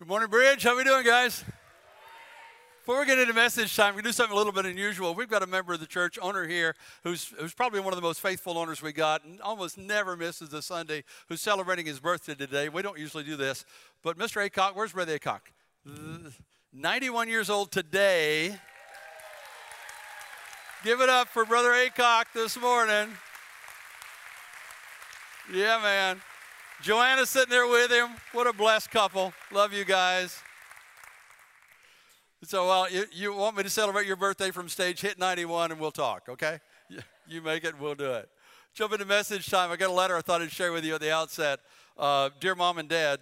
Good morning, Bridge. How we doing, guys? Before we get into message time, we do something a little bit unusual. We've got a member of the church owner here who's, who's probably one of the most faithful owners we got and almost never misses a Sunday, who's celebrating his birthday today. We don't usually do this, but Mr. Acock, where's Brother Acock? 91 years old today. Give it up for Brother Acock this morning. Yeah, man. Joanna's sitting there with him. What a blessed couple. Love you guys. So, well, you, you want me to celebrate your birthday from stage, hit 91 and we'll talk, okay? You make it, we'll do it. Jump into message time. I got a letter I thought I'd share with you at the outset. Uh, dear mom and dad,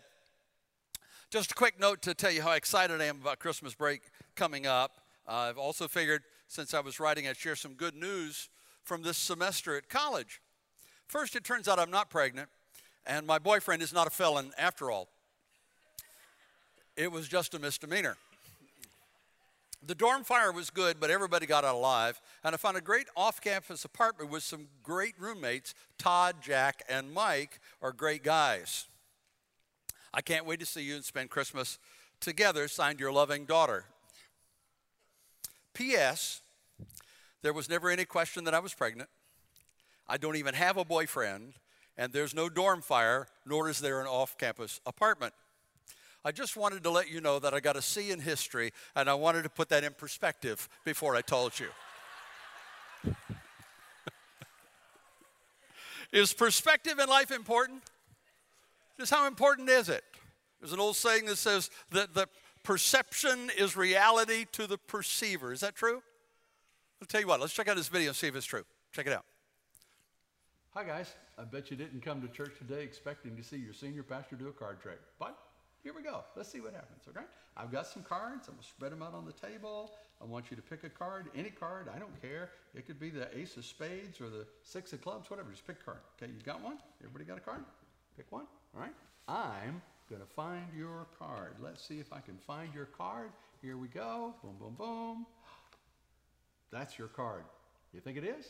just a quick note to tell you how excited I am about Christmas break coming up. Uh, I've also figured since I was writing, I'd share some good news from this semester at college. First, it turns out I'm not pregnant, and my boyfriend is not a felon after all. It was just a misdemeanor. The dorm fire was good, but everybody got out alive. And I found a great off campus apartment with some great roommates. Todd, Jack, and Mike are great guys. I can't wait to see you and spend Christmas together. Signed your loving daughter. P.S. There was never any question that I was pregnant. I don't even have a boyfriend, and there's no dorm fire, nor is there an off campus apartment. I just wanted to let you know that I got a C in history, and I wanted to put that in perspective before I told you. is perspective in life important? Just how important is it? There's an old saying that says that the perception is reality to the perceiver. Is that true? I'll tell you what, let's check out this video and see if it's true. Check it out. Hi, guys. I bet you didn't come to church today expecting to see your senior pastor do a card trick. But here we go. Let's see what happens, okay? I've got some cards. I'm going to spread them out on the table. I want you to pick a card, any card. I don't care. It could be the ace of spades or the six of clubs, whatever. Just pick a card. Okay, you got one? Everybody got a card? Pick one. All right. I'm going to find your card. Let's see if I can find your card. Here we go. Boom, boom, boom. That's your card. You think it is?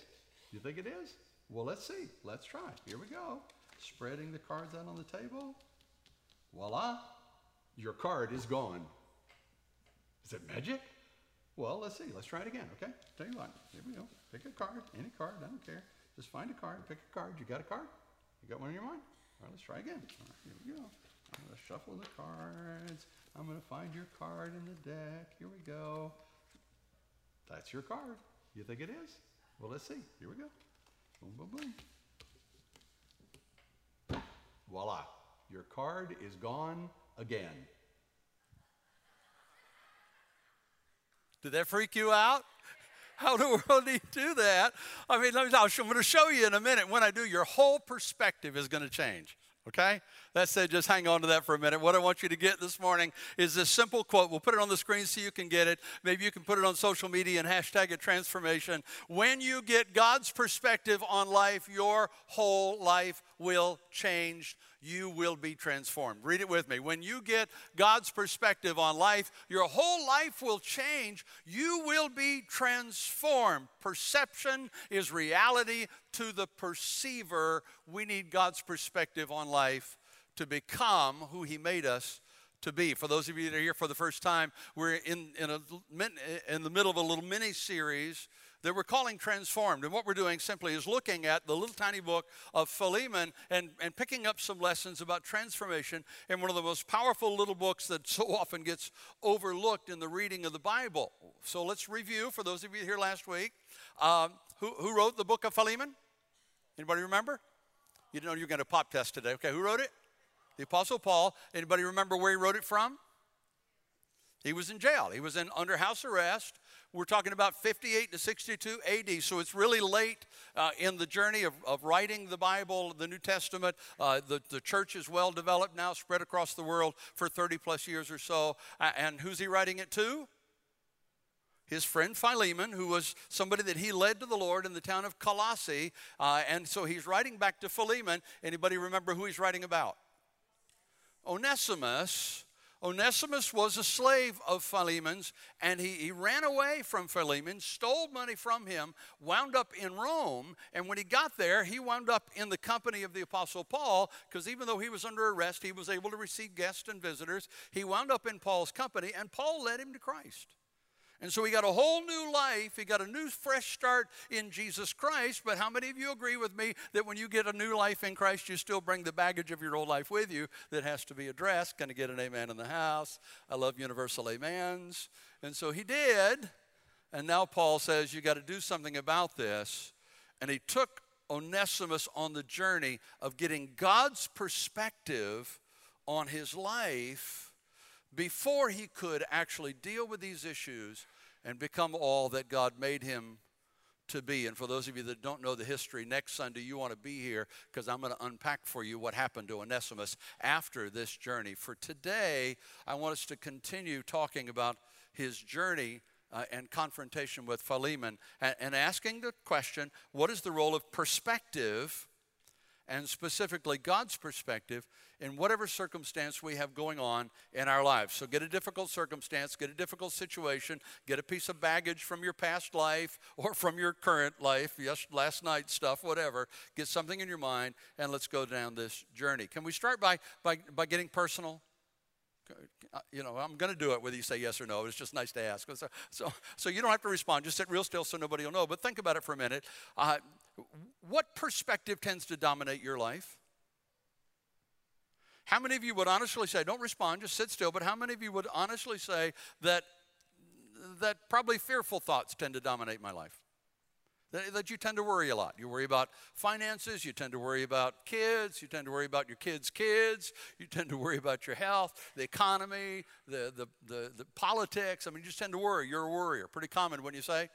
You think it is? Well, let's see. Let's try. Here we go. Spreading the cards out on the table. Voila. Your card is gone. Is it magic? Well, let's see. Let's try it again, okay? Tell you what. Here we go. Pick a card. Any card. I don't care. Just find a card. Pick a card. You got a card? You got one in your mind? All right, let's try again. All right, here we go. I'm going to shuffle the cards. I'm going to find your card in the deck. Here we go. That's your card. You think it is? Well, let's see. Here we go. Boom, boom, boom. Voila. Your card is gone again. Did that freak you out? How in the world do you do that? I mean, I'm going to show you in a minute. When I do, your whole perspective is going to change. Okay? That said, just hang on to that for a minute. What I want you to get this morning is this simple quote. We'll put it on the screen so you can get it. Maybe you can put it on social media and hashtag it transformation. When you get God's perspective on life, your whole life will change you will be transformed. Read it with me. When you get God's perspective on life, your whole life will change. You will be transformed. Perception is reality to the perceiver. We need God's perspective on life to become who He made us to be. For those of you that are here for the first time, we're in, in, a, in the middle of a little mini series that we're calling Transformed. And what we're doing simply is looking at the little tiny book of Philemon and, and picking up some lessons about transformation in one of the most powerful little books that so often gets overlooked in the reading of the Bible. So let's review for those of you here last week. Um, who, who wrote the book of Philemon? Anybody remember? You know you're going to pop test today. Okay, who wrote it? The Apostle Paul. Anybody remember where he wrote it from? He was in jail. He was in under house arrest. We're talking about 58 to 62 AD, so it's really late uh, in the journey of, of writing the Bible, the New Testament. Uh, the, the church is well developed now, spread across the world for 30 plus years or so. And who's he writing it to? his friend Philemon, who was somebody that he led to the Lord in the town of Colossae. Uh, and so he's writing back to Philemon. Anybody remember who he's writing about? Onesimus Onesimus was a slave of Philemon's, and he, he ran away from Philemon, stole money from him, wound up in Rome, and when he got there, he wound up in the company of the Apostle Paul, because even though he was under arrest, he was able to receive guests and visitors. He wound up in Paul's company, and Paul led him to Christ. And so he got a whole new life. He got a new, fresh start in Jesus Christ. But how many of you agree with me that when you get a new life in Christ, you still bring the baggage of your old life with you that has to be addressed? Can I get an amen in the house? I love universal amens. And so he did. And now Paul says, You got to do something about this. And he took Onesimus on the journey of getting God's perspective on his life before he could actually deal with these issues and become all that God made him to be. And for those of you that don't know the history, next Sunday you want to be here because I'm going to unpack for you what happened to Onesimus after this journey. For today, I want us to continue talking about his journey uh, and confrontation with Philemon and, and asking the question what is the role of perspective? And specifically God's perspective in whatever circumstance we have going on in our lives. So get a difficult circumstance, get a difficult situation, get a piece of baggage from your past life or from your current life, yes, last night stuff, whatever. Get something in your mind and let's go down this journey. Can we start by, by, by getting personal? Uh, you know, I'm going to do it whether you say yes or no. It's just nice to ask. So, so, so you don't have to respond. Just sit real still so nobody will know. But think about it for a minute. Uh, what perspective tends to dominate your life? How many of you would honestly say, don't respond, just sit still, but how many of you would honestly say that, that probably fearful thoughts tend to dominate my life? That, you tend to worry a lot. You worry about finances, you tend to worry about kids, you tend to worry about your kids' kids, you tend to worry about your health, the economy, the, the, the, the politics. I mean, you just tend to worry. You're a worrier. Pretty common, when you say?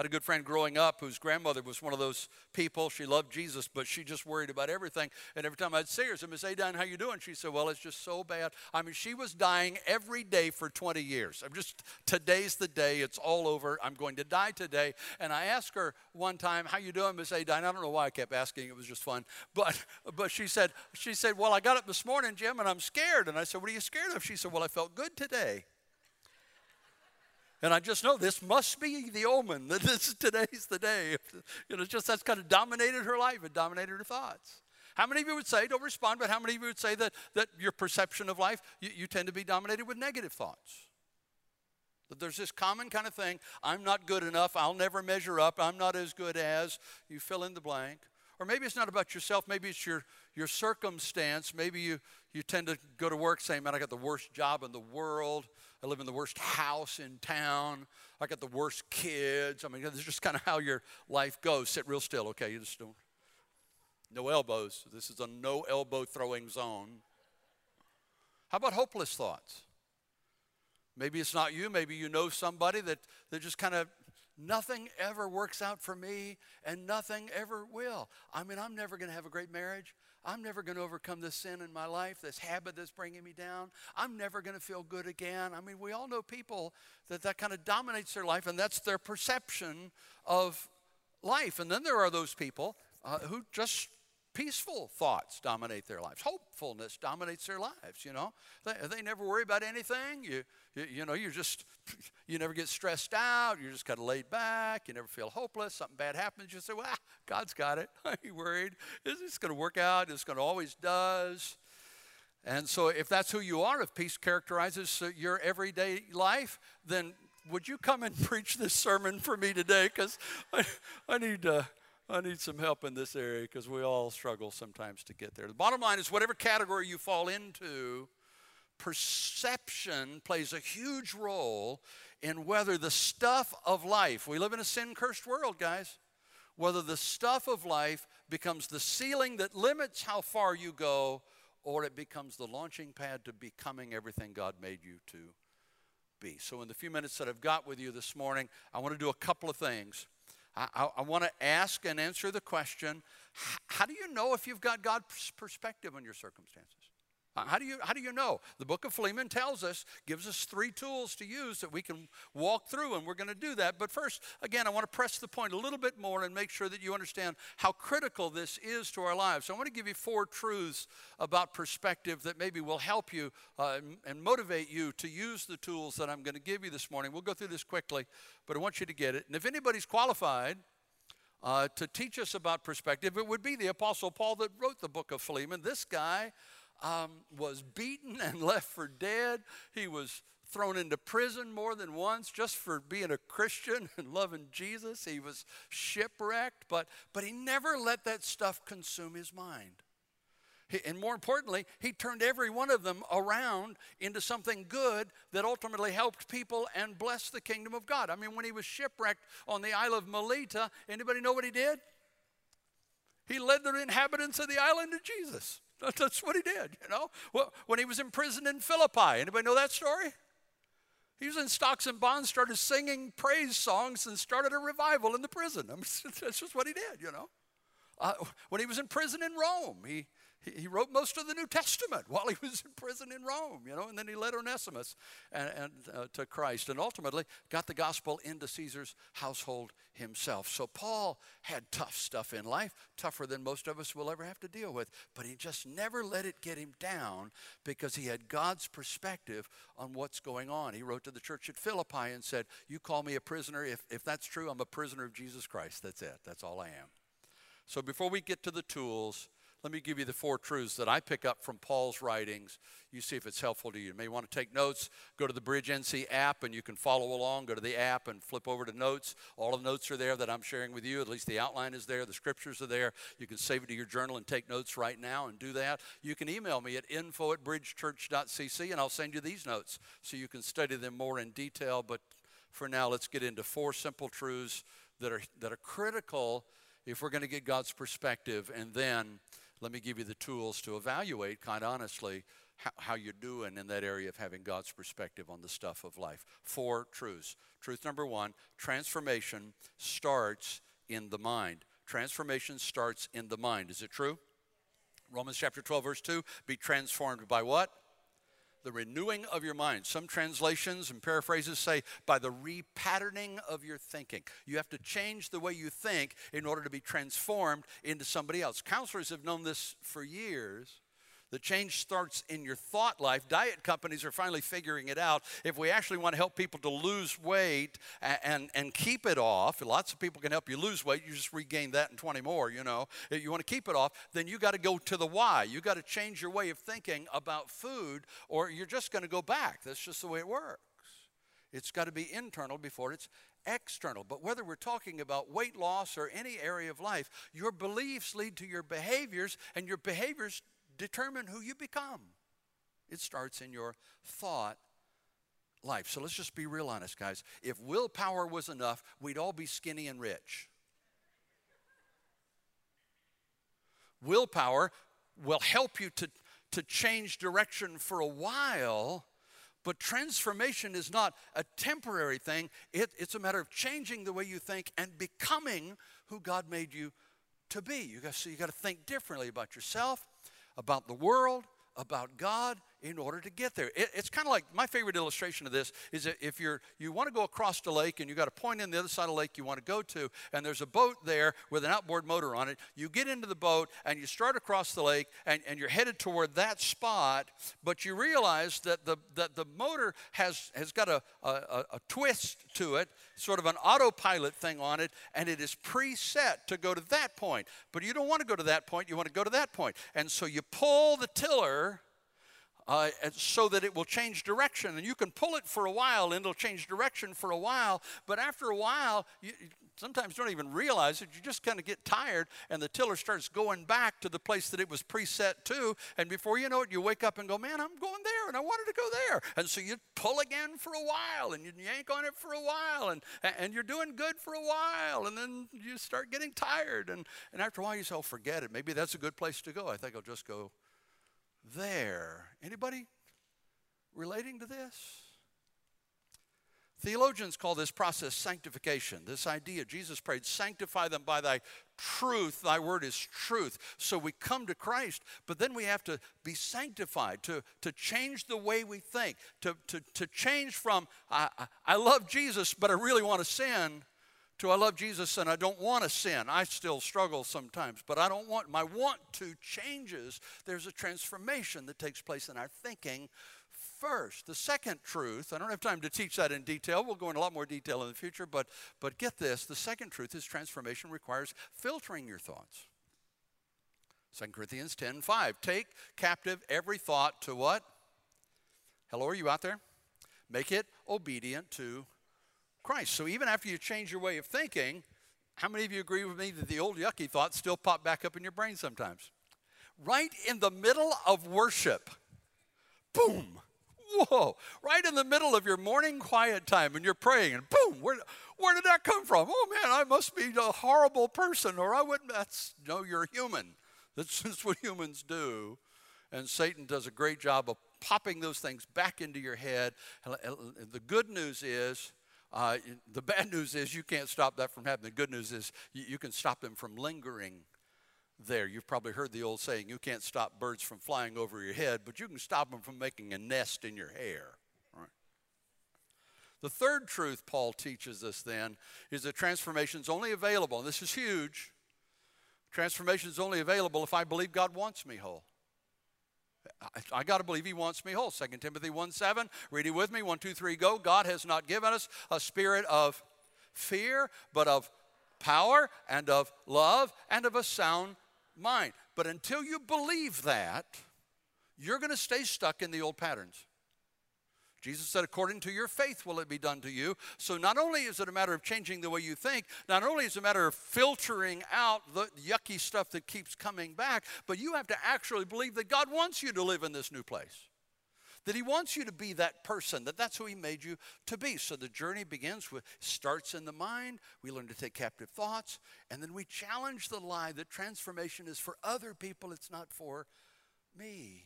Had a good friend growing up whose grandmother was one of those people. She loved Jesus, but she just worried about everything. And every time I'd see her, I said, Miss Adine, how you doing? She said, Well, it's just so bad. I mean, she was dying every day for 20 years. I'm just, today's the day. It's all over. I'm going to die today. And I asked her one time, How you doing, Miss Adine? I don't know why I kept asking. It was just fun. But but she said, she said, Well, I got up this morning, Jim, and I'm scared. And I said, What are you scared of? She said, Well, I felt good today. And I just know this must be the omen that this is today's the day. You know, just that's kind of dominated her life. It dominated her thoughts. How many of you would say, don't respond, but how many of you would say that, that your perception of life, you, you tend to be dominated with negative thoughts? That there's this common kind of thing I'm not good enough, I'll never measure up, I'm not as good as, you fill in the blank. Or maybe it's not about yourself, maybe it's your, your circumstance. Maybe you, you tend to go to work saying, Man, I got the worst job in the world. I live in the worst house in town. I got the worst kids. I mean, this is just kind of how your life goes. Sit real still, okay? You just don't. No elbows. This is a no elbow throwing zone. How about hopeless thoughts? Maybe it's not you. Maybe you know somebody that, that just kind of nothing ever works out for me and nothing ever will. I mean, I'm never going to have a great marriage. I'm never going to overcome this sin in my life, this habit that's bringing me down. I'm never going to feel good again. I mean, we all know people that that kind of dominates their life, and that's their perception of life. And then there are those people uh, who just peaceful thoughts dominate their lives. Hopefulness dominates their lives, you know. They, they never worry about anything. You, you, you know, you're just, you never get stressed out. You're just kind of laid back. You never feel hopeless. Something bad happens. You say, well, God's got it. Are you worried? Is it's going to work out. It's going to always does. And so if that's who you are, if peace characterizes your everyday life, then would you come and preach this sermon for me today? Because I, I need to. Uh, I need some help in this area because we all struggle sometimes to get there. The bottom line is whatever category you fall into, perception plays a huge role in whether the stuff of life, we live in a sin cursed world, guys, whether the stuff of life becomes the ceiling that limits how far you go or it becomes the launching pad to becoming everything God made you to be. So, in the few minutes that I've got with you this morning, I want to do a couple of things. I, I, I want to ask and answer the question how do you know if you've got God's perspective on your circumstances? Uh, How do you how do you know? The book of Philemon tells us, gives us three tools to use that we can walk through, and we're going to do that. But first, again, I want to press the point a little bit more and make sure that you understand how critical this is to our lives. So I want to give you four truths about perspective that maybe will help you uh, and- motivate you to use the tools that I'm going to give you this morning. We'll go through this quickly, but I want you to get it. And if anybody's qualified uh, to teach us about perspective, it would be the Apostle Paul that wrote the book of Philemon. This guy um, was beaten and left for dead. He was thrown into prison more than once just for being a Christian and loving Jesus. He was shipwrecked, but, but he never let that stuff consume his mind. He- and more importantly, he turned every one of them around into something good that ultimately helped people and blessed the kingdom of God. I mean, when he was shipwrecked on the Isle of Melita, anybody know what he did? He led the inhabitants of the island to Jesus. That- That's what he did, you know. When he was imprisoned in Philippi, anybody know that story? He was in stocks and bonds, started singing praise songs, and started a revival in the prison. I mean, that's just what he did, you know. Uh, when he was in prison in Rome, he, he, wrote most of the New Testament while he was in prison in Rome, you know, and then he led Onesimus and, and, uh, to Christ and ultimately got the gospel into Caesar's household himself. So Paul had tough stuff in life, tougher than most of us will ever have to deal with, but he just never let it get him down because he had God's perspective on what's going on. He wrote to the church at Philippi and said, You call me a prisoner. If, if that's true, I'm a prisoner of Jesus Christ. That's it. That's all I am. So before we get to the tools, let me give you the four truths that I pick up from Paul's writings. You see if it's helpful to you. You may want to take notes. Go to the Bridge NC app and you can follow along. Go to the app and flip over to notes. All the notes are there that I'm sharing with you. At least the outline is there. The scriptures are there. You can save it to your journal and take notes right now and do that. You can email me at info at bridgechurch.cc and I'll send you these notes so you can study them more in detail. But for now, let's get into four simple truths that are, that are critical if we're going to get God's perspective. And then let me give you the tools to evaluate, kind of honestly, how, how you're doing in that area of having God's perspective on the stuff of life. Four truths. Truth number one transformation starts in the mind. Transformation starts in the mind. Is it true? Romans chapter 12, verse 2 be transformed by what? The renewing of your mind. Some translations and paraphrases say by the repatterning of your thinking. You have to change the way you think in order to be transformed into somebody else. Counselors have known this for years. The change starts in your thought life. Diet companies are finally figuring it out. If we actually want to help people to lose weight and, and, and keep it off, lots of people can help you lose weight. You just regain that and 20 more, you know. If you want to keep it off, then you got to go to the why. You got to change your way of thinking about food, or you're just going to go back. That's just the way it works. It's got to be internal before it's external. But whether we're talking about weight loss or any area of life, your beliefs lead to your behaviors, and your behaviors determine who you become. It starts in your thought life. So let's just be real honest, guys. If willpower was enough, we'd all be skinny and rich. Willpower will help you to, to change direction for a while, but transformation is not a temporary thing. It, it's a matter of changing the way you think and becoming who God made you to be. You got, so you got to think differently about yourself, about the world, about God in order to get there. It, it's kind of like my favorite illustration of this is that if you're you want to go across the lake and you got a point in the other side of the lake you want to go to, and there's a boat there with an outboard motor on it. You get into the boat and you start across the lake and, and you're headed toward that spot, but you realize that the that the motor has has got a, a, a, a twist to it, sort of an autopilot thing on it, and it is preset to go to that point. But you don't want to go to that point, you want to go to that point. And so you pull the tiller uh, so that it will change direction. And you can pull it for a while and it'll change direction for a while. But after a while, you sometimes don't even realize it. You just kind of get tired and the tiller starts going back to the place that it was preset to. And before you know it, you wake up and go, man, I'm going there and I wanted to go there. And so you pull again for a while and you yank on it for a while and, and you're doing good for a while. And then you start getting tired. And, and after a while, you say, oh, forget it. Maybe that's a good place to go. I think I'll just go there. Anybody relating to this? Theologians call this process sanctification. This idea, Jesus prayed, sanctify them by thy truth. Thy word is truth. So we come to Christ, but then we have to be sanctified, to, to change the way we think, to, to, to change from, I, I love Jesus, but I really want to sin, to I love Jesus and I don't want to sin. I still struggle sometimes, but I don't want, my want to changes. There's a transformation that takes place in our thinking first. The second truth, I don't have time to teach that in detail. We'll go into a lot more detail in the future, but, but get this the second truth is transformation requires filtering your thoughts. 2 Corinthians 10 5. Take captive every thought to what? Hello, are you out there? Make it obedient to Christ. So even after you change your way of thinking, how many of you agree with me that the old yucky thoughts still pop back up in your brain sometimes? Right in the middle of worship, boom, whoa, right in the middle of your morning quiet time and you're praying, and boom, where, where did that come from? Oh man, I must be a horrible person, or I wouldn't. That's no, you're human. That's, that's what humans do. And Satan does a great job of popping those things back into your head. The good news is, uh, the bad news is you can't stop that from happening. The good news is you, you can stop them from lingering there. You've probably heard the old saying, you can't stop birds from flying over your head, but you can stop them from making a nest in your hair. Right? The third truth Paul teaches us then is that transformation is only available, and this is huge. Transformation is only available if I believe God wants me whole. I, I got to believe he wants me whole. 2 Timothy 1 7, read it with me. 1, 2, 3, go. God has not given us a spirit of fear, but of power and of love and of a sound mind. But until you believe that, you're going to stay stuck in the old patterns. Jesus said, according to your faith will it be done to you. So not only is it a matter of changing the way you think, not only is it a matter of filtering out the yucky stuff that keeps coming back, but you have to actually believe that God wants you to live in this new place that he wants you to be that person, that that's who he made you to be. So the journey begins with, starts in the mind. We learn to take captive thoughts, and then we challenge the lie that transformation is for other people, it's not for me.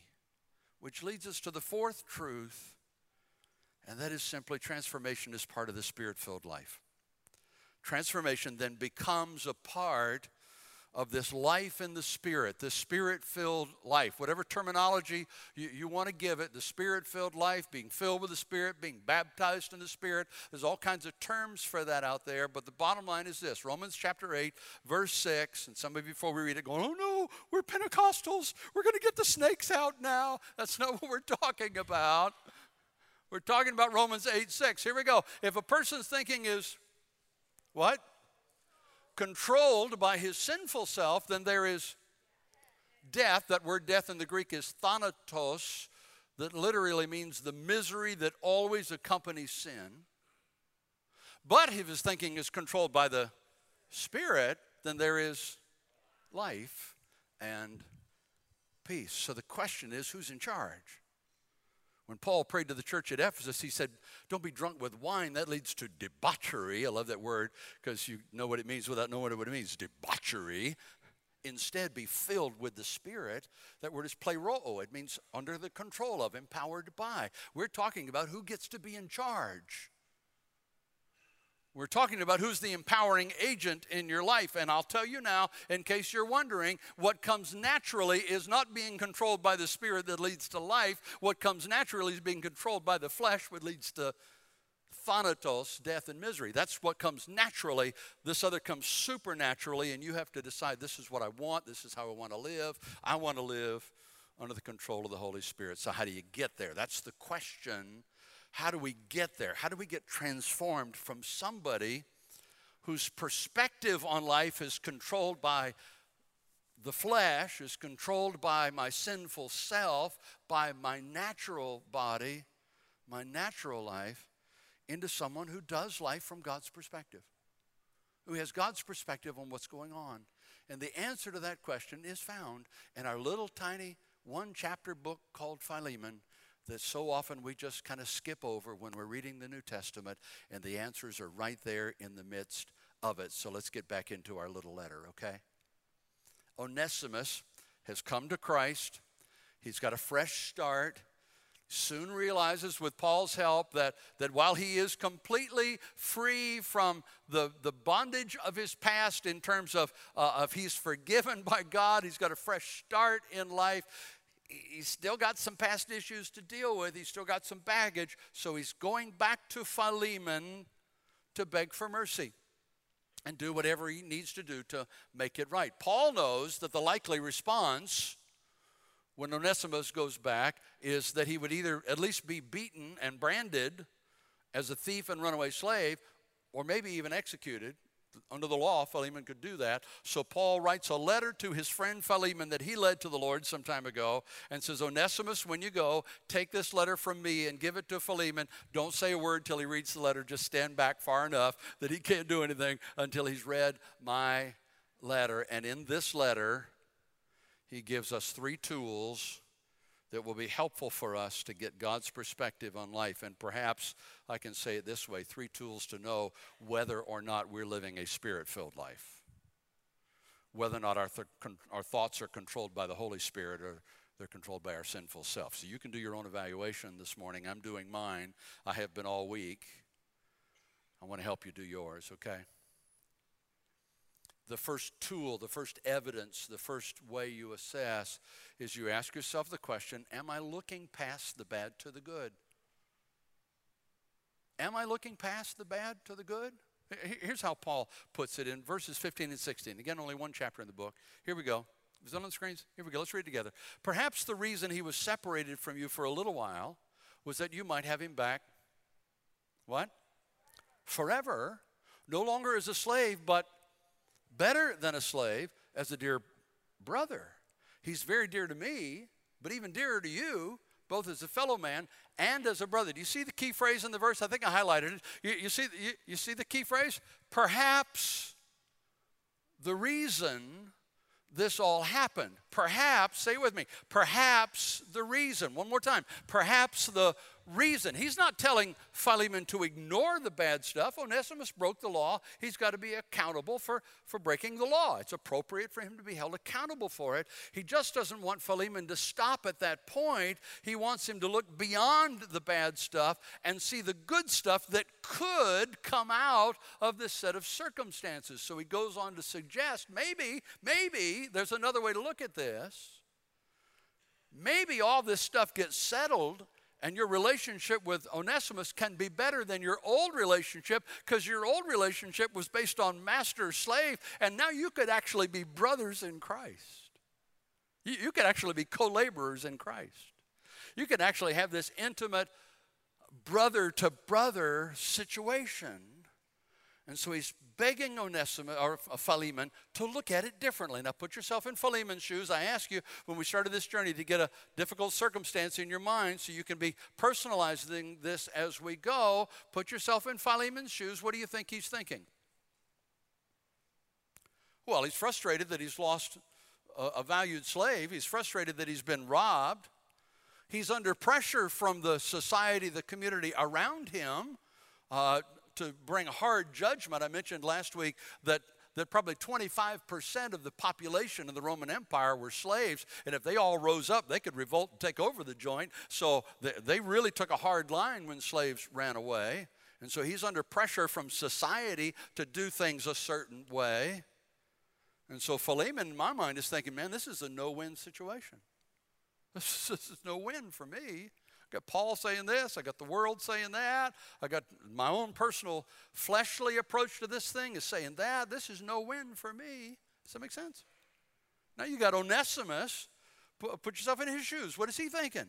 Which leads us to the fourth truth, and that is simply transformation is part of the spirit filled life. Transformation then becomes a part of this life in the Spirit, this Spirit filled life, whatever terminology you, you want to give it, the Spirit filled life, being filled with the Spirit, being baptized in the Spirit. There's all kinds of terms for that out there, but the bottom line is this Romans chapter 8, verse 6. And some of you, before we read it, going, oh no, we're Pentecostals. We're going to get the snakes out now. That's not what we're talking about. We're talking about Romans 8, 6. Here we go. If a person's thinking is, what? controlled by his sinful self, then there is death. That word death in the Greek is thanatos, that literally means the misery that always accompanies sin. But if his thinking is controlled by the Spirit, then there is life and peace. So the question is who's in charge? When Paul prayed to the church at Ephesus, he said, Don't be drunk with wine. That leads to debauchery. I love that word because you know what it means without knowing what it means debauchery. Instead, be filled with the Spirit. That word is pleroo. It means under the control of, empowered by. We're talking about who gets to be in charge. We're talking about who's the empowering agent in your life. And I'll tell you now, in case you're wondering, what comes naturally is not being controlled by the spirit that leads to life. What comes naturally is being controlled by the flesh, what leads to thanatos, death and misery. That's what comes naturally. This other comes supernaturally, and you have to decide this is what I want, this is how I want to live. I want to live under the control of the Holy Spirit. So, how do you get there? That's the question how do we get there? How do we get transformed from somebody whose perspective on life is controlled by the flesh, is controlled by my sinful self, by my natural body, my natural life, into someone who does life from God's perspective, who has God's perspective on what's going on? And the answer to that question is found in our little tiny one chapter book called Philemon that so often we just kind of skip over when we're reading the New Testament, and the answers are right there in the midst of it. So let's get back into our little letter, okay? Onesimus has come to Christ. He's got a fresh start. soon realizes with Paul's help that, that while he is completely free from the, the bondage of his past in terms of, uh, of he's forgiven by God, he's got a fresh start in life, he's still got some past issues to deal with, he's still got some baggage, so he's going back to Philemon to beg for mercy and do whatever he needs to do to make it right. Paul knows that the likely response when Onesimus goes back is that he would either at least be beaten and branded as a thief and runaway slave, or maybe even executed. Under the law, Philemon could do that. So Paul writes a letter to his friend Philemon that he led to the Lord some time ago and says, Onesimus, when you go, take this letter from me and give it to Philemon. Don't say a word till he reads the letter. Just stand back far enough that he can't do anything until he's read my letter. And in this letter, he gives us three tools that will be helpful for us to get God's perspective on life. And perhaps I can say it this way three tools to know whether or not we're living a spirit filled life, whether or not our, th- our thoughts are controlled by the Holy Spirit or they're controlled by our sinful self. So you can do your own evaluation this morning. I'm doing mine, I have been all week. I want to help you do yours, okay? The first tool, the first evidence, the first way you assess is you ask yourself the question Am I looking past the bad to the good? Am I looking past the bad to the good? Here's how Paul puts it in verses 15 and 16. Again, only one chapter in the book. Here we go. Is it on the screens? Here we go. Let's read together. Perhaps the reason he was separated from you for a little while was that you might have him back. What? Forever. No longer as a slave, but better than a slave as a dear brother. He's very dear to me, but even dearer to you, both as a fellow man and as a brother. Do you see the key phrase in the verse? I think I highlighted it. You, you see, you, you see the key phrase? Perhaps the reason this all happened. Perhaps, say with me, perhaps the reason. One more time. Perhaps the reason. He's not telling Philemon to ignore the bad stuff. Onesimus broke the law. He's got to be accountable for, for breaking the law. It's appropriate for him to be held accountable for it. He just doesn't want Philemon to stop at that point. He wants him to look beyond the bad stuff and see the good stuff that could come out of this set of circumstances. So he goes on to suggest maybe, maybe there's another way to look at this. Maybe all this stuff gets settled and your relationship with Onesimus can be better than your old relationship because your old relationship was based on master slave, and now you could actually be brothers in Christ. You, you could actually be co laborers in Christ. You could actually have this intimate brother to brother situation. And so he's begging Onesimus or Philemon to look at it differently. Now put yourself in Philemon's shoes. I ask you when we started this journey to get a difficult circumstance in your mind so you can be personalizing this as we go. Put yourself in Philemon's shoes. What do you think he's thinking? Well, he's frustrated that he's lost a, a valued slave. He's frustrated that he's been robbed. He's under pressure from the society, the community around him. Uh, to bring hard judgment. I mentioned last week that that probably 25% of the population of the Roman Empire were slaves, and if they all rose up, they could revolt and take over the joint. So they, really took a hard line when slaves ran away. And so he's under pressure from society to do things a certain way. And so Philemon, in my mind, is thinking, man, this is a no win situation. This is no win for me got Paul saying this, I got the world saying that, I got my own personal fleshly approach to this thing is saying that. This is no win for me. Does that make sense? Now you got Onesimus. Put yourself in his shoes. What is he thinking?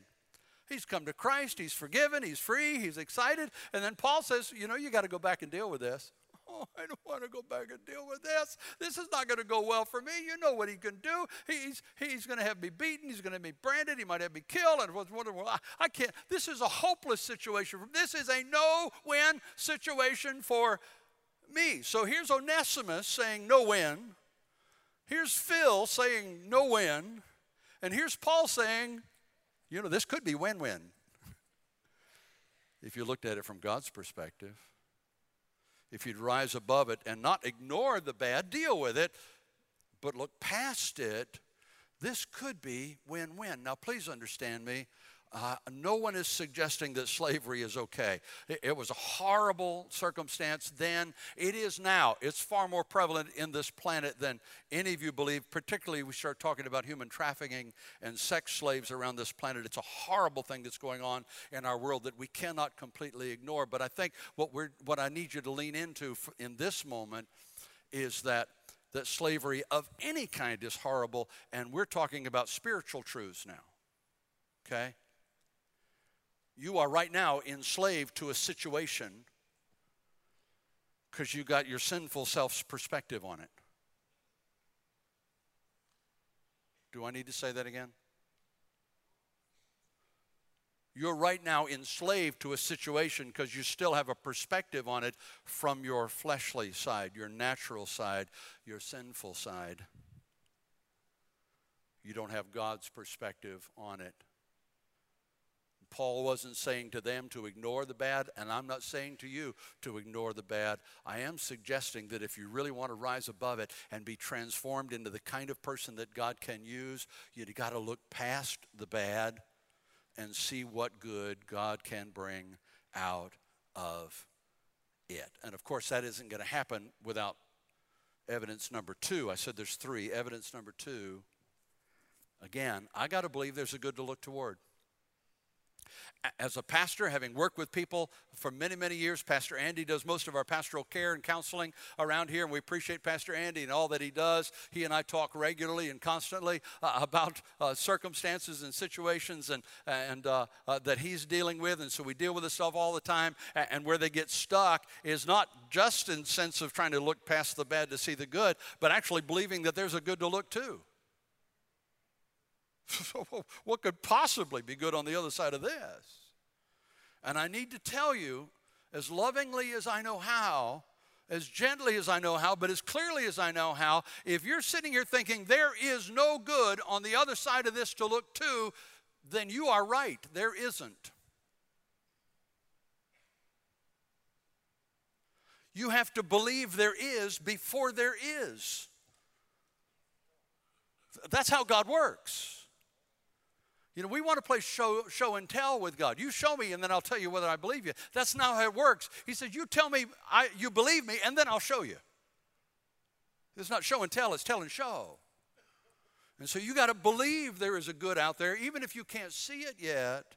He's come to Christ, he's forgiven, he's free, he's excited. And then Paul says, You know, you got to go back and deal with this. Oh, I don't want to go back and deal with this. This is not going to go well for me. You know what he can do. He's, he's going to have me beaten. He's going to be branded. He might have me killed. And wonderful. I, I can't. This is a hopeless situation. This is a no win situation for me. So here's Onesimus saying no win. Here's Phil saying no win. And here's Paul saying, you know, this could be win win if you looked at it from God's perspective if you'd rise above it and not ignore the bad, deal with it, but look past it, this could be win win. Now, please understand me. Uh, no one is suggesting that slavery is okay. It, it, was a horrible circumstance then. It is now. It's far more prevalent in this planet than any of you believe, particularly we start talking about human trafficking and sex slaves around this planet. It's a horrible thing that's going on in our world that we cannot completely ignore. But I think what, we're, what I need you to lean into in this moment is that that slavery of any kind is horrible, and we're talking about spiritual truths now. Okay? You are right now enslaved to a situation because you got your sinful self's perspective on it. Do I need to say that again? You're right now enslaved to a situation because you still have a perspective on it from your fleshly side, your natural side, your sinful side. You don't have God's perspective on it. Paul wasn't saying to them to ignore the bad, and I'm not saying to you to ignore the bad. I am suggesting that if you really want to rise above it and be transformed into the kind of person that God can use, you've got to look past the bad and see what good God can bring out of it. And of course, that isn't going to happen without evidence number two. I said there's three. Evidence number two, again, I got to believe there's a good to look toward as a pastor, having worked with people for many, many years, Pastor Andy does most of our pastoral care and counseling around here, and we appreciate Pastor Andy and all that he does. He and I talk regularly and constantly uh, about uh, circumstances and situations and, and uh, uh that he's dealing with, and so we deal with this stuff all the time. And where they get stuck is not just in sense of trying to look past the bad to see the good, but actually believing that there's a good to look to. what could possibly be good on the other side of this? And I need to tell you, as lovingly as I know how, as gently as I know how, but as clearly as I know how, if you're sitting here thinking there is no good on the other side of this to look to, then you are right. There isn't. You have to believe there is before there is. That's how God works. You know, we want to play show, show and tell with God. You show me, and then I'll tell you whether I believe you. That's not how it works. He says, You tell me I, you believe me, and then I'll show you. It's not show and tell, it's tell and show. And so you got to believe there is a good out there, even if you can't see it yet,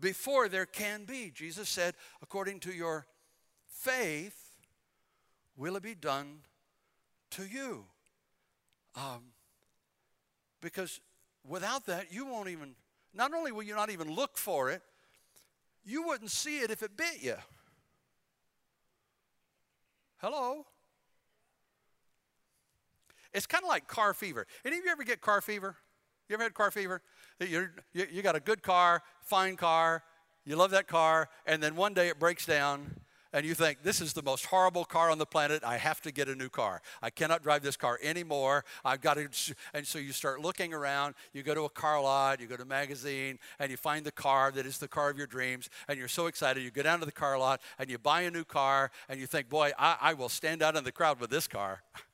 before there can be. Jesus said, according to your faith, will it be done to you? Um, because Without that, you won't even, not only will you not even look for it, you wouldn't see it if it bit you. Hello? It's kind of like car fever. Any of you ever get car fever? You ever had car fever? You're, you, you got a good car, fine car, you love that car, and then one day it breaks down, and you think, this is the most horrible car on the planet. I have to get a new car. I cannot drive this car anymore. I've got to. And so you start looking around. You go to a car lot, you go to a magazine, and you find the car that is the car of your dreams. And you're so excited. You go down to the car lot and you buy a new car, and you think, boy, I, I will stand out in the crowd with this car.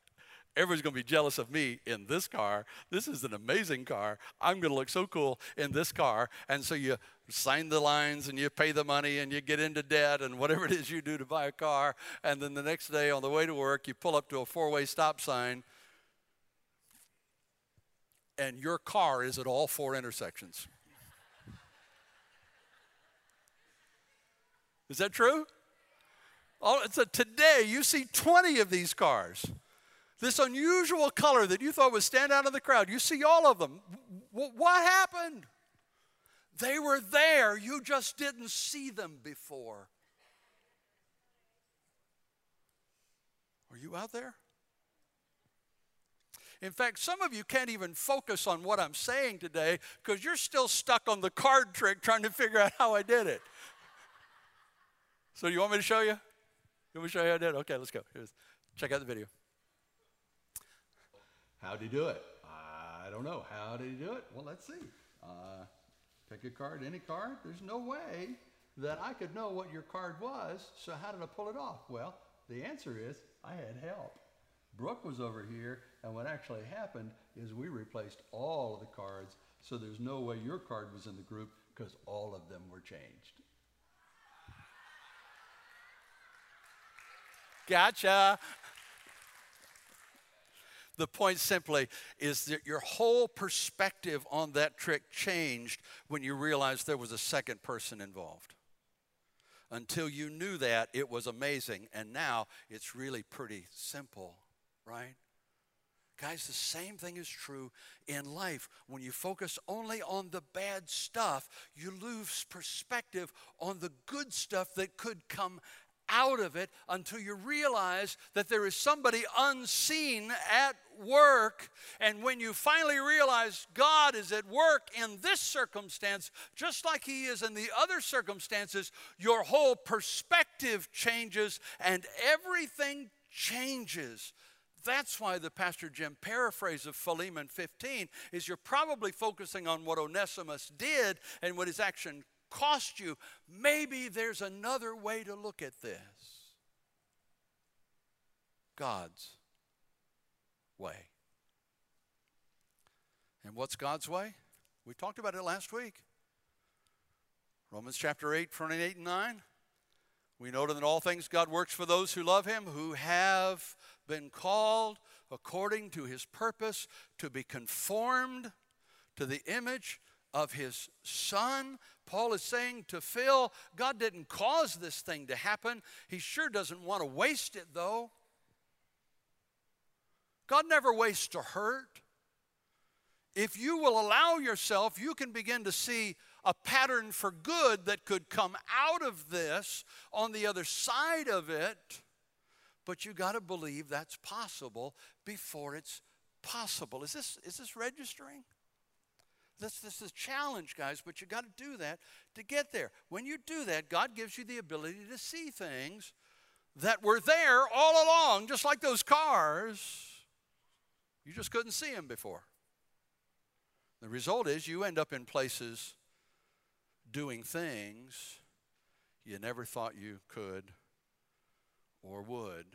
Everyone's going to be jealous of me in this car. This is an amazing car. I'm going to look so cool in this car. And so you sign the lines and you pay the money and you get into debt and whatever it is you do to buy a car. And then the next day on the way to work, you pull up to a four way stop sign and your car is at all four intersections. Is that true? Oh, so today you see 20 of these cars. This unusual color that you thought would stand out in the crowd, you see all of them. W- what happened? They were there, you just didn't see them before. Are you out there? In fact, some of you can't even focus on what I'm saying today because you're still stuck on the card trick trying to figure out how I did it. So, you want me to show you? You want me to show you how I did it? Okay, let's go. Here's, check out the video. How'd he do it? I don't know. How did he do it? Well, let's see. Uh, pick a card, any card. There's no way that I could know what your card was. So how did I pull it off? Well, the answer is I had help. Brooke was over here, and what actually happened is we replaced all of the cards. So there's no way your card was in the group because all of them were changed. Gotcha. The point simply is that your whole perspective on that trick changed when you realized there was a second person involved. Until you knew that, it was amazing. And now it's really pretty simple, right? Guys, the same thing is true in life. When you focus only on the bad stuff, you lose perspective on the good stuff that could come out of it until you realize that there is somebody unseen at work. And when you finally realize God is at work in this circumstance, just like He is in the other circumstances, your whole perspective changes and everything changes. That's why the Pastor Jim paraphrase of Philemon 15 is you're probably focusing on what Onesimus did and what his action cost you. Maybe there's another way to look at this God's way. And what's God's way? We talked about it last week. Romans chapter 8, 28 and 9. We know that in all things God works for those who love him, who have been called according to his purpose to be conformed to the image of his son. Paul is saying to Phil, God didn't cause this thing to happen. He sure doesn't want to waste it, though. God never wastes a hurt. If you will allow yourself, you can begin to see a pattern for good that could come out of this on the other side of it. But you got to believe that's possible before it's possible. Is this, is this registering? This, this is a challenge, guys, but you got to do that to get there. When you do that, God gives you the ability to see things that were there all along, just like those cars. You just couldn't see them before. The result is you end up in places doing things you never thought you could or would.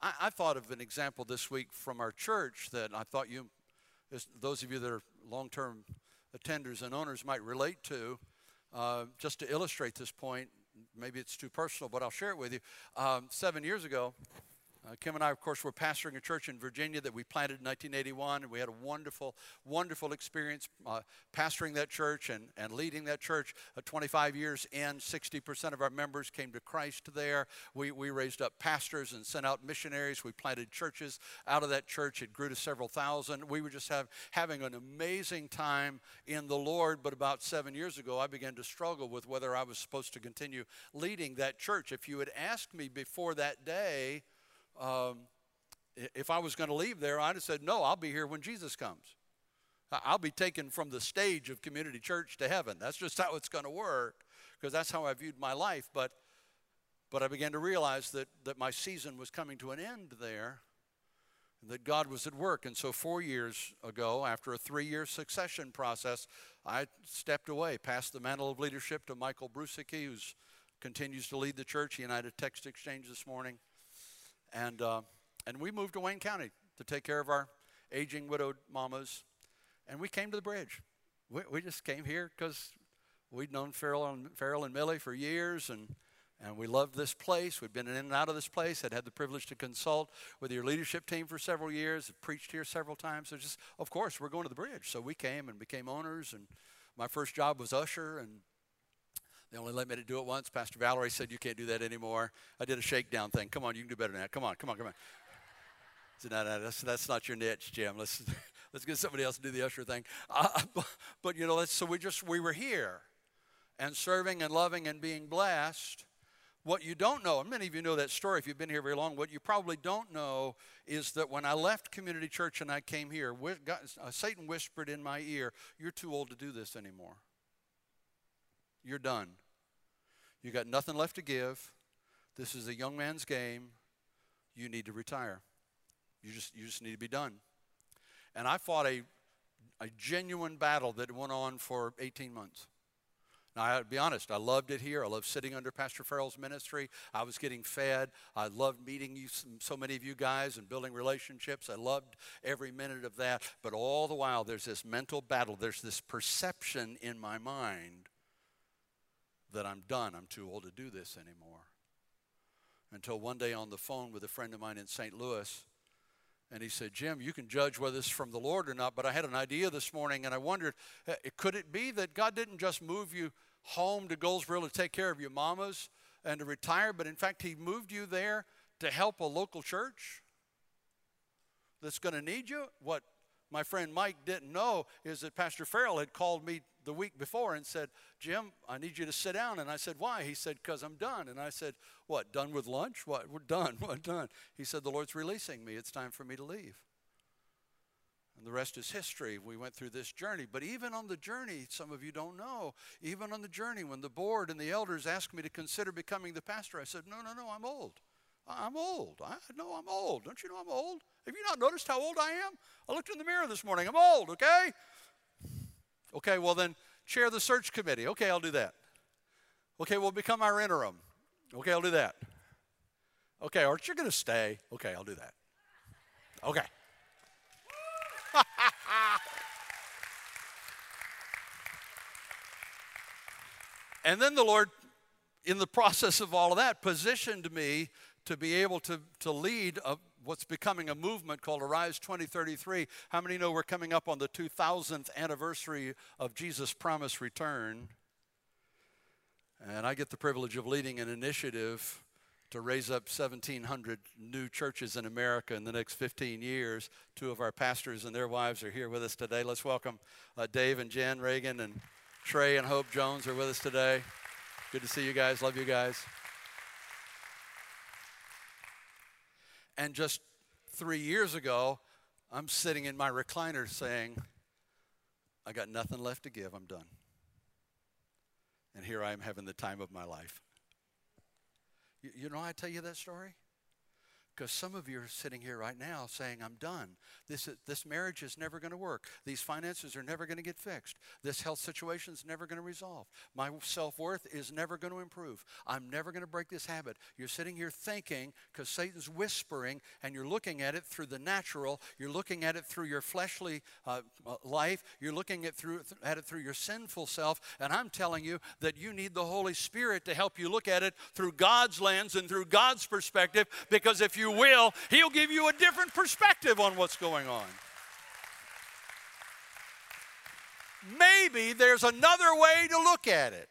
I, I thought of an example this week from our church that I thought you as those of you that are long term attenders and owners might relate to. Uh, just to illustrate this point, maybe it's too personal, but I'll share it with you. Um, seven years ago, uh, Kim and I, of course, were pastoring a church in Virginia that we planted in 1981, and we had a wonderful, wonderful experience uh, pastoring that church and, and leading that church. Uh, 25 years in, 60% of our members came to Christ there. We, we raised up pastors and sent out missionaries. We planted churches out of that church. It grew to several thousand. We were just have, having an amazing time in the Lord. But about seven years ago, I began to struggle with whether I was supposed to continue leading that church. If you had asked me before that day, um, if I was going to leave there, I'd have said, No, I'll be here when Jesus comes. I'll be taken from the stage of community church to heaven. That's just how it's going to work because that's how I viewed my life. But, but I began to realize that, that my season was coming to an end there that God was at work. And so, four years ago, after a three year succession process, I stepped away, passed the mantle of leadership to Michael Brusicki, who continues to lead the church. He and I had a text exchange this morning. And, uh, and we moved to Wayne County to take care of our aging widowed mamas. And we came to the bridge. We, we just came here because we'd known Farrell and, Farrell and Millie for years, and, and we loved this place. We'd been in and out of this place. I'd had the privilege to consult with your leadership team for several years, I've preached here several times. So just, of course, we're going to the bridge. So we came and became owners, and my first job was usher, and they only let me to do it once. Pastor Valerie said, You can't do that anymore. I did a shakedown thing. Come on, you can do better than that. Come on, come on, come on. Said, No, no, that's, that's not your niche, Jim. Let's, let's get somebody else to do the usher thing. Uh, but, you know, so we just, we were here and serving and loving and being blessed. What you don't know, and many of you know that story if you've been here very long, what you probably don't know is that when I left community church and I came here, uh, Satan whispered in my ear, You're too old to do this anymore. You're done. You got nothing left to give. This is a young man's game. You need to retire. You just, you just need to be done. And I fought a, a genuine battle that went on for 18 months. Now, I'll be honest, I loved it here. I loved sitting under Pastor Farrell's ministry. I was getting fed. I loved meeting you, so many of you guys and building relationships. I loved every minute of that. But all the while, there's this mental battle, there's this perception in my mind that I'm done. I'm too old to do this anymore. Until one day on the phone with a friend of mine in St. Louis, and he said, Jim, you can judge whether it's from the Lord or not, but I had an idea this morning and I wondered, uh, could it be that God didn't just move you home to Goldsboro to take care of your mamas and to retire, but in fact, He moved you there to help a local church that's going to need you? What my friend Mike didn't know is that Pastor Farrell had called me the week before and said, Jim, I need you to sit down. And I said, Why? He said, Because I'm done. And I said, What, done with lunch? What? We're done. What, done? He said, The Lord's releasing me. It's time for me to leave. And the rest is history. We went through this journey. But even on the journey, some of you don't know, even on the journey, when the board and the elders asked me to consider becoming the pastor, I said, No, no, no, I'm old. I'm old. I know I'm old. Don't you know I'm old? Have you not noticed how old I am? I looked in the mirror this morning. I'm old, okay? Okay, well then chair the search committee. Okay, I'll do that. Okay, we'll become our interim. Okay, I'll do that. Okay, aren't you going to stay? Okay, I'll do that. Okay. and then the Lord, in the process of all of that, positioned me to be able to, to lead a, what's becoming a movement called Arise 2033. How many know we're coming up on the 2000th anniversary of Jesus' promised return? And I get the privilege of leading an initiative to raise up 1,700 new churches in America in the next 15 years. Two of our pastors and their wives are here with us today. Let's welcome uh, Dave and Jan Reagan and Trey and Hope Jones are with us today. Good to see you guys. Love you guys. And just three years ago, I'm sitting in my recliner saying, I got nothing left to give. I'm done. And here I am having the time of my life. You, you know, I tell you that story? Because some of you are sitting here right now saying, I'm done. This, this marriage is never going to work. These finances are never going to get fixed. This health situation is never going to resolve. My self worth is never going to improve. I'm never going to break this habit. You're sitting here thinking, because Satan's whispering, and you're looking at it through the natural. You're looking at it through your fleshly uh, uh life. You're looking at, through, at it through your sinful self. And I'm telling you that you need the Holy Spirit to help you look at it through God's lens and through God's perspective. Because if you will, He'll give you a different perspective on what's going on. Maybe there's another way to look at it.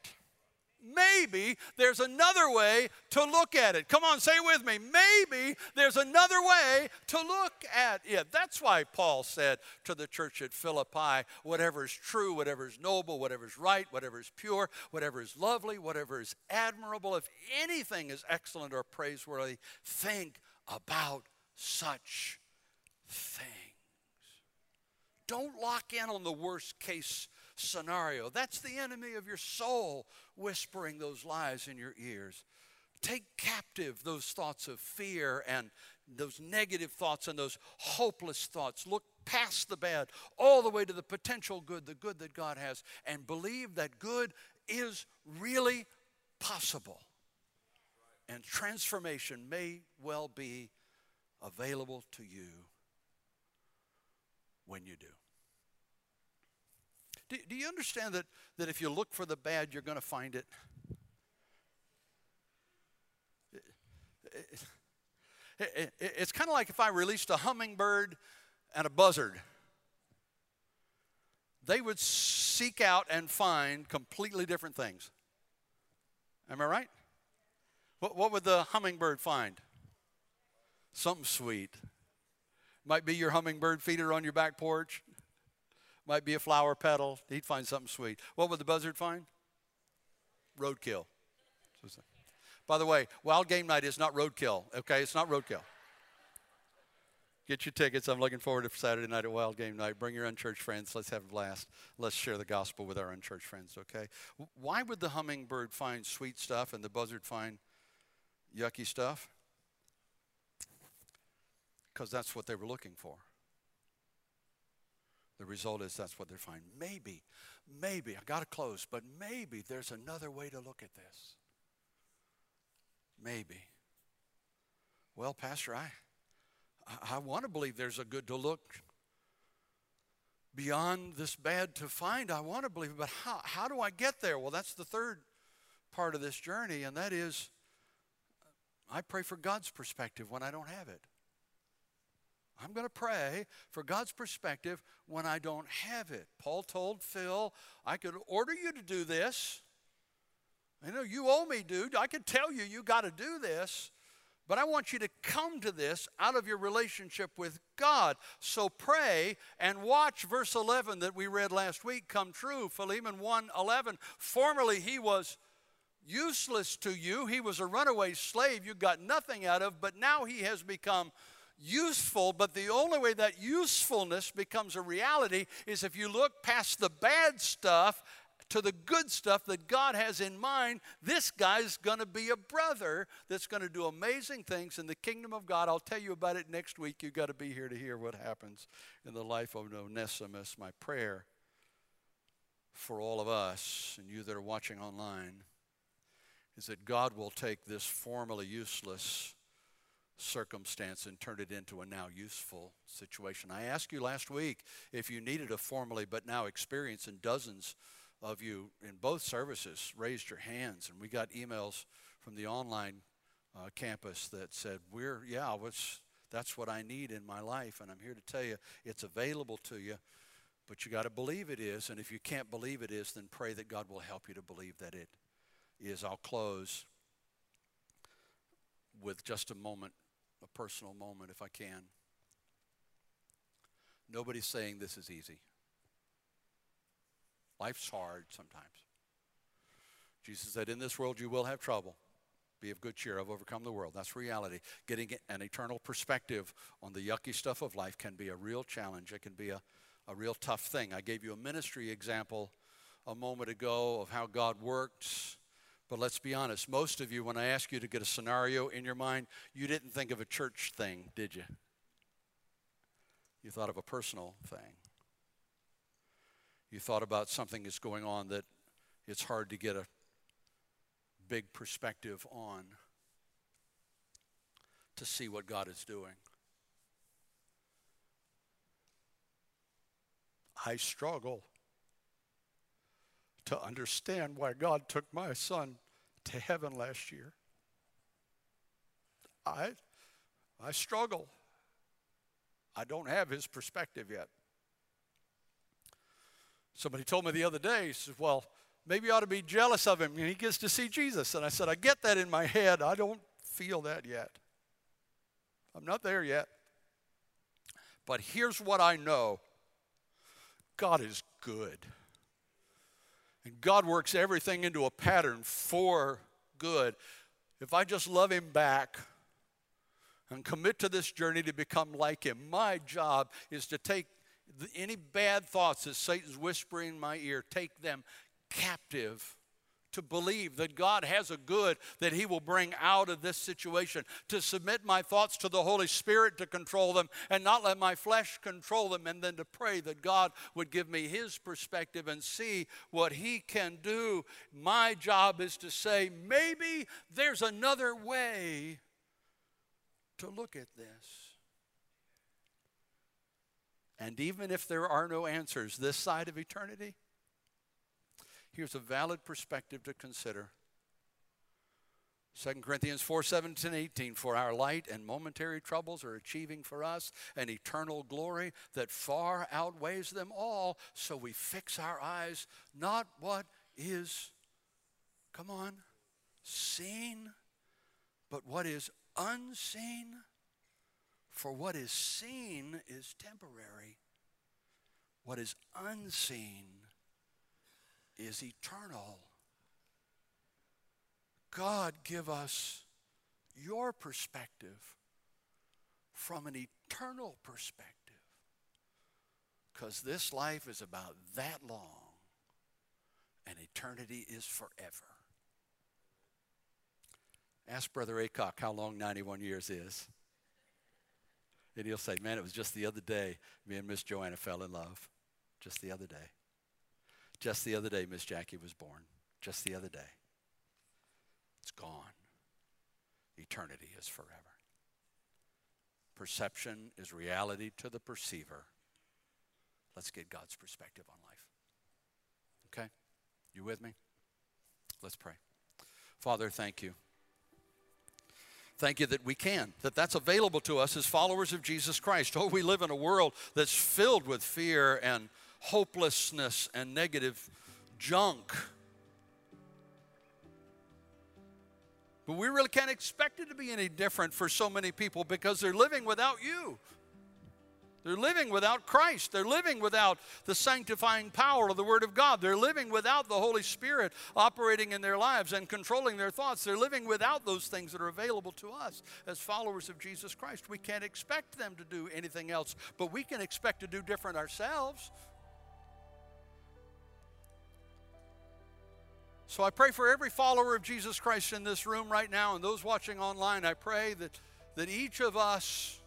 Maybe there's another way to look at it. Come on, say with me. Maybe there's another way to look at it. That's why Paul said to the church at Philippi whatever is true, whatever is noble, whatever is right, whatever is pure, whatever is lovely, whatever is admirable, if anything is excellent or praiseworthy, think about such things. Don't lock in on the worst case scenario. That's the enemy of your soul whispering those lies in your ears. Take captive those thoughts of fear and those negative thoughts and those hopeless thoughts. Look past the bad, all the way to the potential good, the good that God has, and believe that good is really possible. And transformation may well be available to you when you do. Do, do you understand that, that if you look for the bad, you're going to find it? it, it it's kind of like if I released a hummingbird and a buzzard. They would seek out and find completely different things. Am I right? What, what would the hummingbird find? Something sweet. Might be your hummingbird feeder on your back porch. Might be a flower petal. He'd find something sweet. What would the buzzard find? Roadkill. By the way, wild game night is not roadkill, okay? It's not roadkill. Get your tickets. I'm looking forward to Saturday night at Wild Game Night. Bring your unchurched friends. Let's have a blast. Let's share the gospel with our unchurched friends, okay? Why would the hummingbird find sweet stuff and the buzzard find yucky stuff? Because that's what they were looking for. The result is that's what they find. Maybe, maybe, I got to close, but maybe there's another way to look at this. Maybe. Well, Pastor, I, I, want to believe there's a good to look beyond this bad to find. I want to believe, but how, how do I get there? Well, that's the third part of this journey, and that is I pray for God's perspective when I don't have it. I'm going to pray for God's perspective when I don't have it. Paul told Phil, I could order you to do this. I know you owe me, dude. I could tell you you got to do this. But I want you to come to this out of your relationship with God. So pray and watch verse 11 that we read last week come true. Philemon 1 11. Formerly he was useless to you, he was a runaway slave you got nothing out of, but now he has become useful. But the only way that usefulness becomes a reality is if you look past the bad stuff to the good stuff that God has in mind, this guy's going to be a brother that's going to do amazing things in the kingdom of God. I'll tell you about it next week. You've got to be here to hear what happens in the life of Onesimus. My prayer for all of us and you that are watching online is that God will take this formerly useless circumstance and turn it into a now useful situation. I asked you last week if you needed a formerly but now experience, and dozens of you in both services raised your hands, and we got emails from the online uh, campus that said, "We're yeah, what's that's what I need in my life, and I'm here to tell you it's available to you." But you got to believe it is, and if you can't believe it is, then pray that God will help you to believe that it is. I'll close with just a moment, a personal moment, if I can. Nobody's saying this is easy. Life's hard sometimes. Jesus said, In this world you will have trouble. Be of good cheer. I've overcome the world. That's reality. Getting an eternal perspective on the yucky stuff of life can be a real challenge. It can be a, a real tough thing. I gave you a ministry example a moment ago of how God works. But let's be honest, most of you, when I ask you to get a scenario in your mind, you didn't think of a church thing, did you? You thought of a personal thing you thought about something that's going on that it's hard to get a big perspective on to see what God is doing. I struggle to understand why God took my son to heaven last year. I, I struggle. I don't have his perspective yet. Somebody told me the other day, he says, Well, maybe you ought to be jealous of him. And he gets to see Jesus. And I said, I get that in my head. I don't feel that yet. I'm not there yet. But here's what I know God is good. And God works everything into a pattern for good. If I just love Him back and commit to this journey to become like Him, my job is to take any bad thoughts that Satan's whispering in my ear, take them captive to believe that God has a good that He will bring out of this situation, to submit my thoughts to the Holy Spirit to control them and not let my flesh control them, and then to pray that God would give me His perspective and see what He can do. My job is to say, maybe there's another way to look at this. And even if there are no answers this side of eternity, here's a valid perspective to consider. 2 Corinthians 4 17 18. For our light and momentary troubles are achieving for us an eternal glory that far outweighs them all. So we fix our eyes not what is, come on, seen, but what is unseen. For what is seen is temporary, what is unseen is eternal. God, give us your perspective from an eternal perspective. Because this life is about that long, and eternity is forever. Ask Brother Acock how long 91 years is. And he'll say, Man, it was just the other day me and Miss Joanna fell in love. Just the other day. Just the other day, Miss Jackie was born. Just the other day. It's gone. Eternity is forever. Perception is reality to the perceiver. Let's get God's perspective on life. Okay? You with me? Let's pray. Father, thank you. Thank you that we can, that that's available to us as followers of Jesus Christ. Oh, we live in a world that's filled with fear and hopelessness and negative junk. But we really can't expect it to be any different for so many people because they're living without you. They're living without Christ. They're living without the sanctifying power of the Word of God. They're living without the Holy Spirit operating in their lives and controlling their thoughts. They're living without those things that are available to us as followers of Jesus Christ. We can't expect them to do anything else, but we can expect to do different ourselves. So I pray for every follower of Jesus Christ in this room right now and those watching online. I pray that, that each of us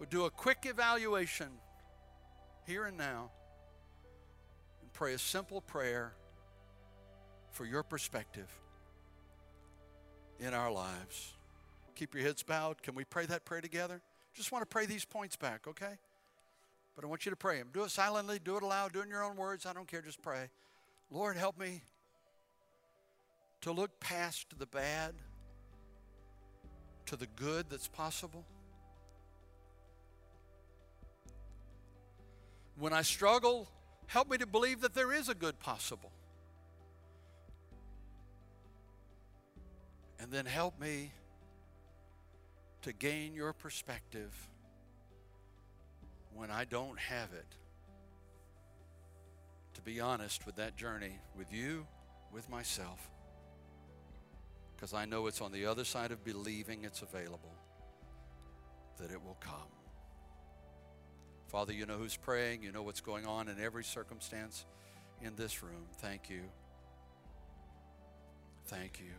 would do a quick evaluation here and now and pray a simple prayer for your perspective in our lives. Keep your heads bowed. Can we pray that prayer together? Just want to pray these points back, okay? But I want you to pray them. Do it silently, do it aloud, do it in your own words. I don't care, just pray. Lord, help me to look past the bad to the good that's possible. When I struggle, help me to believe that there is a good possible. And then help me to gain your perspective when I don't have it. To be honest with that journey, with you, with myself, because I know it's on the other side of believing it's available that it will come. Father, you know who's praying. You know what's going on in every circumstance in this room. Thank you. Thank you.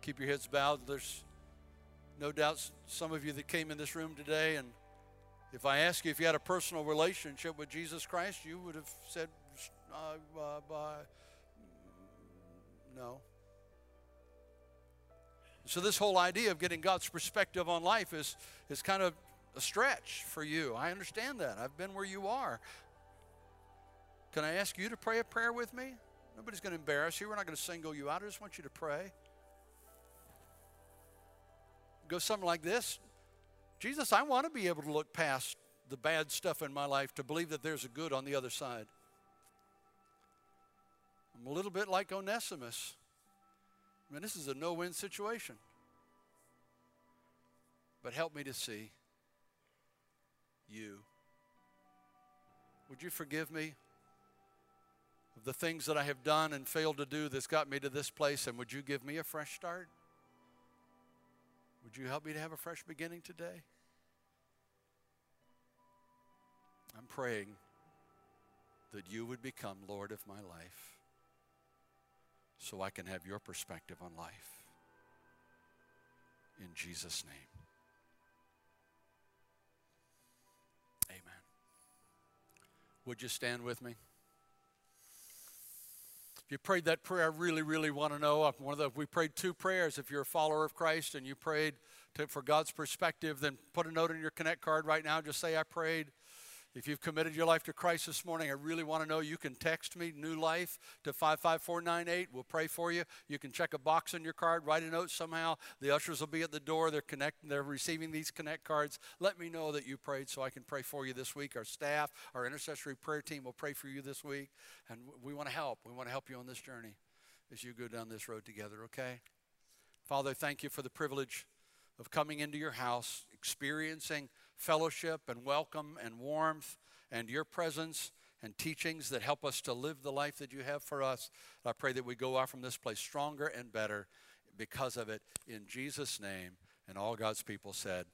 Keep your heads bowed. There's no doubt some of you that came in this room today, and if I ask you if you had a personal relationship with Jesus Christ, you would have said, uh, uh, no. So, this whole idea of getting God's perspective on life is, is kind of a stretch for you. I understand that. I've been where you are. Can I ask you to pray a prayer with me? Nobody's going to embarrass you. We're not going to single you out. I just want you to pray. Go something like this Jesus, I want to be able to look past the bad stuff in my life to believe that there's a good on the other side. I'm a little bit like Onesimus. I mean, this is a no win situation. But help me to see you. Would you forgive me of the things that I have done and failed to do that's got me to this place? And would you give me a fresh start? Would you help me to have a fresh beginning today? I'm praying that you would become Lord of my life so I can have your perspective on life. In Jesus' name. Amen. Would you stand with me? If you prayed that prayer, I really, really want to know. One of the, we prayed two prayers. If you're a follower of Christ and you prayed to, for God's perspective, then put a note in your Connect card right now. Just say, I prayed. If you've committed your life to Christ this morning, I really want to know. You can text me, New Life, to 55498. We'll pray for you. You can check a box on your card, write a note somehow. The ushers will be at the door. They're connecting, they're receiving these Connect cards. Let me know that you prayed so I can pray for you this week. Our staff, our intercessory prayer team will pray for you this week. And we want to help. We want to help you on this journey as you go down this road together, okay? Father, thank you for the privilege of coming into your house, experiencing fellowship and welcome and warmth and your presence and teachings that help us to live the life that you have for us. I pray that we go out from this place stronger and better because of it. In Jesus' name. And all God's people said,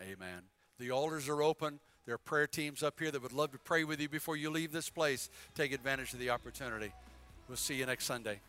Amen. The altars are open. There are prayer teams up here that would love to pray with you before you leave this place. Take advantage of the opportunity. We'll see you next Sunday.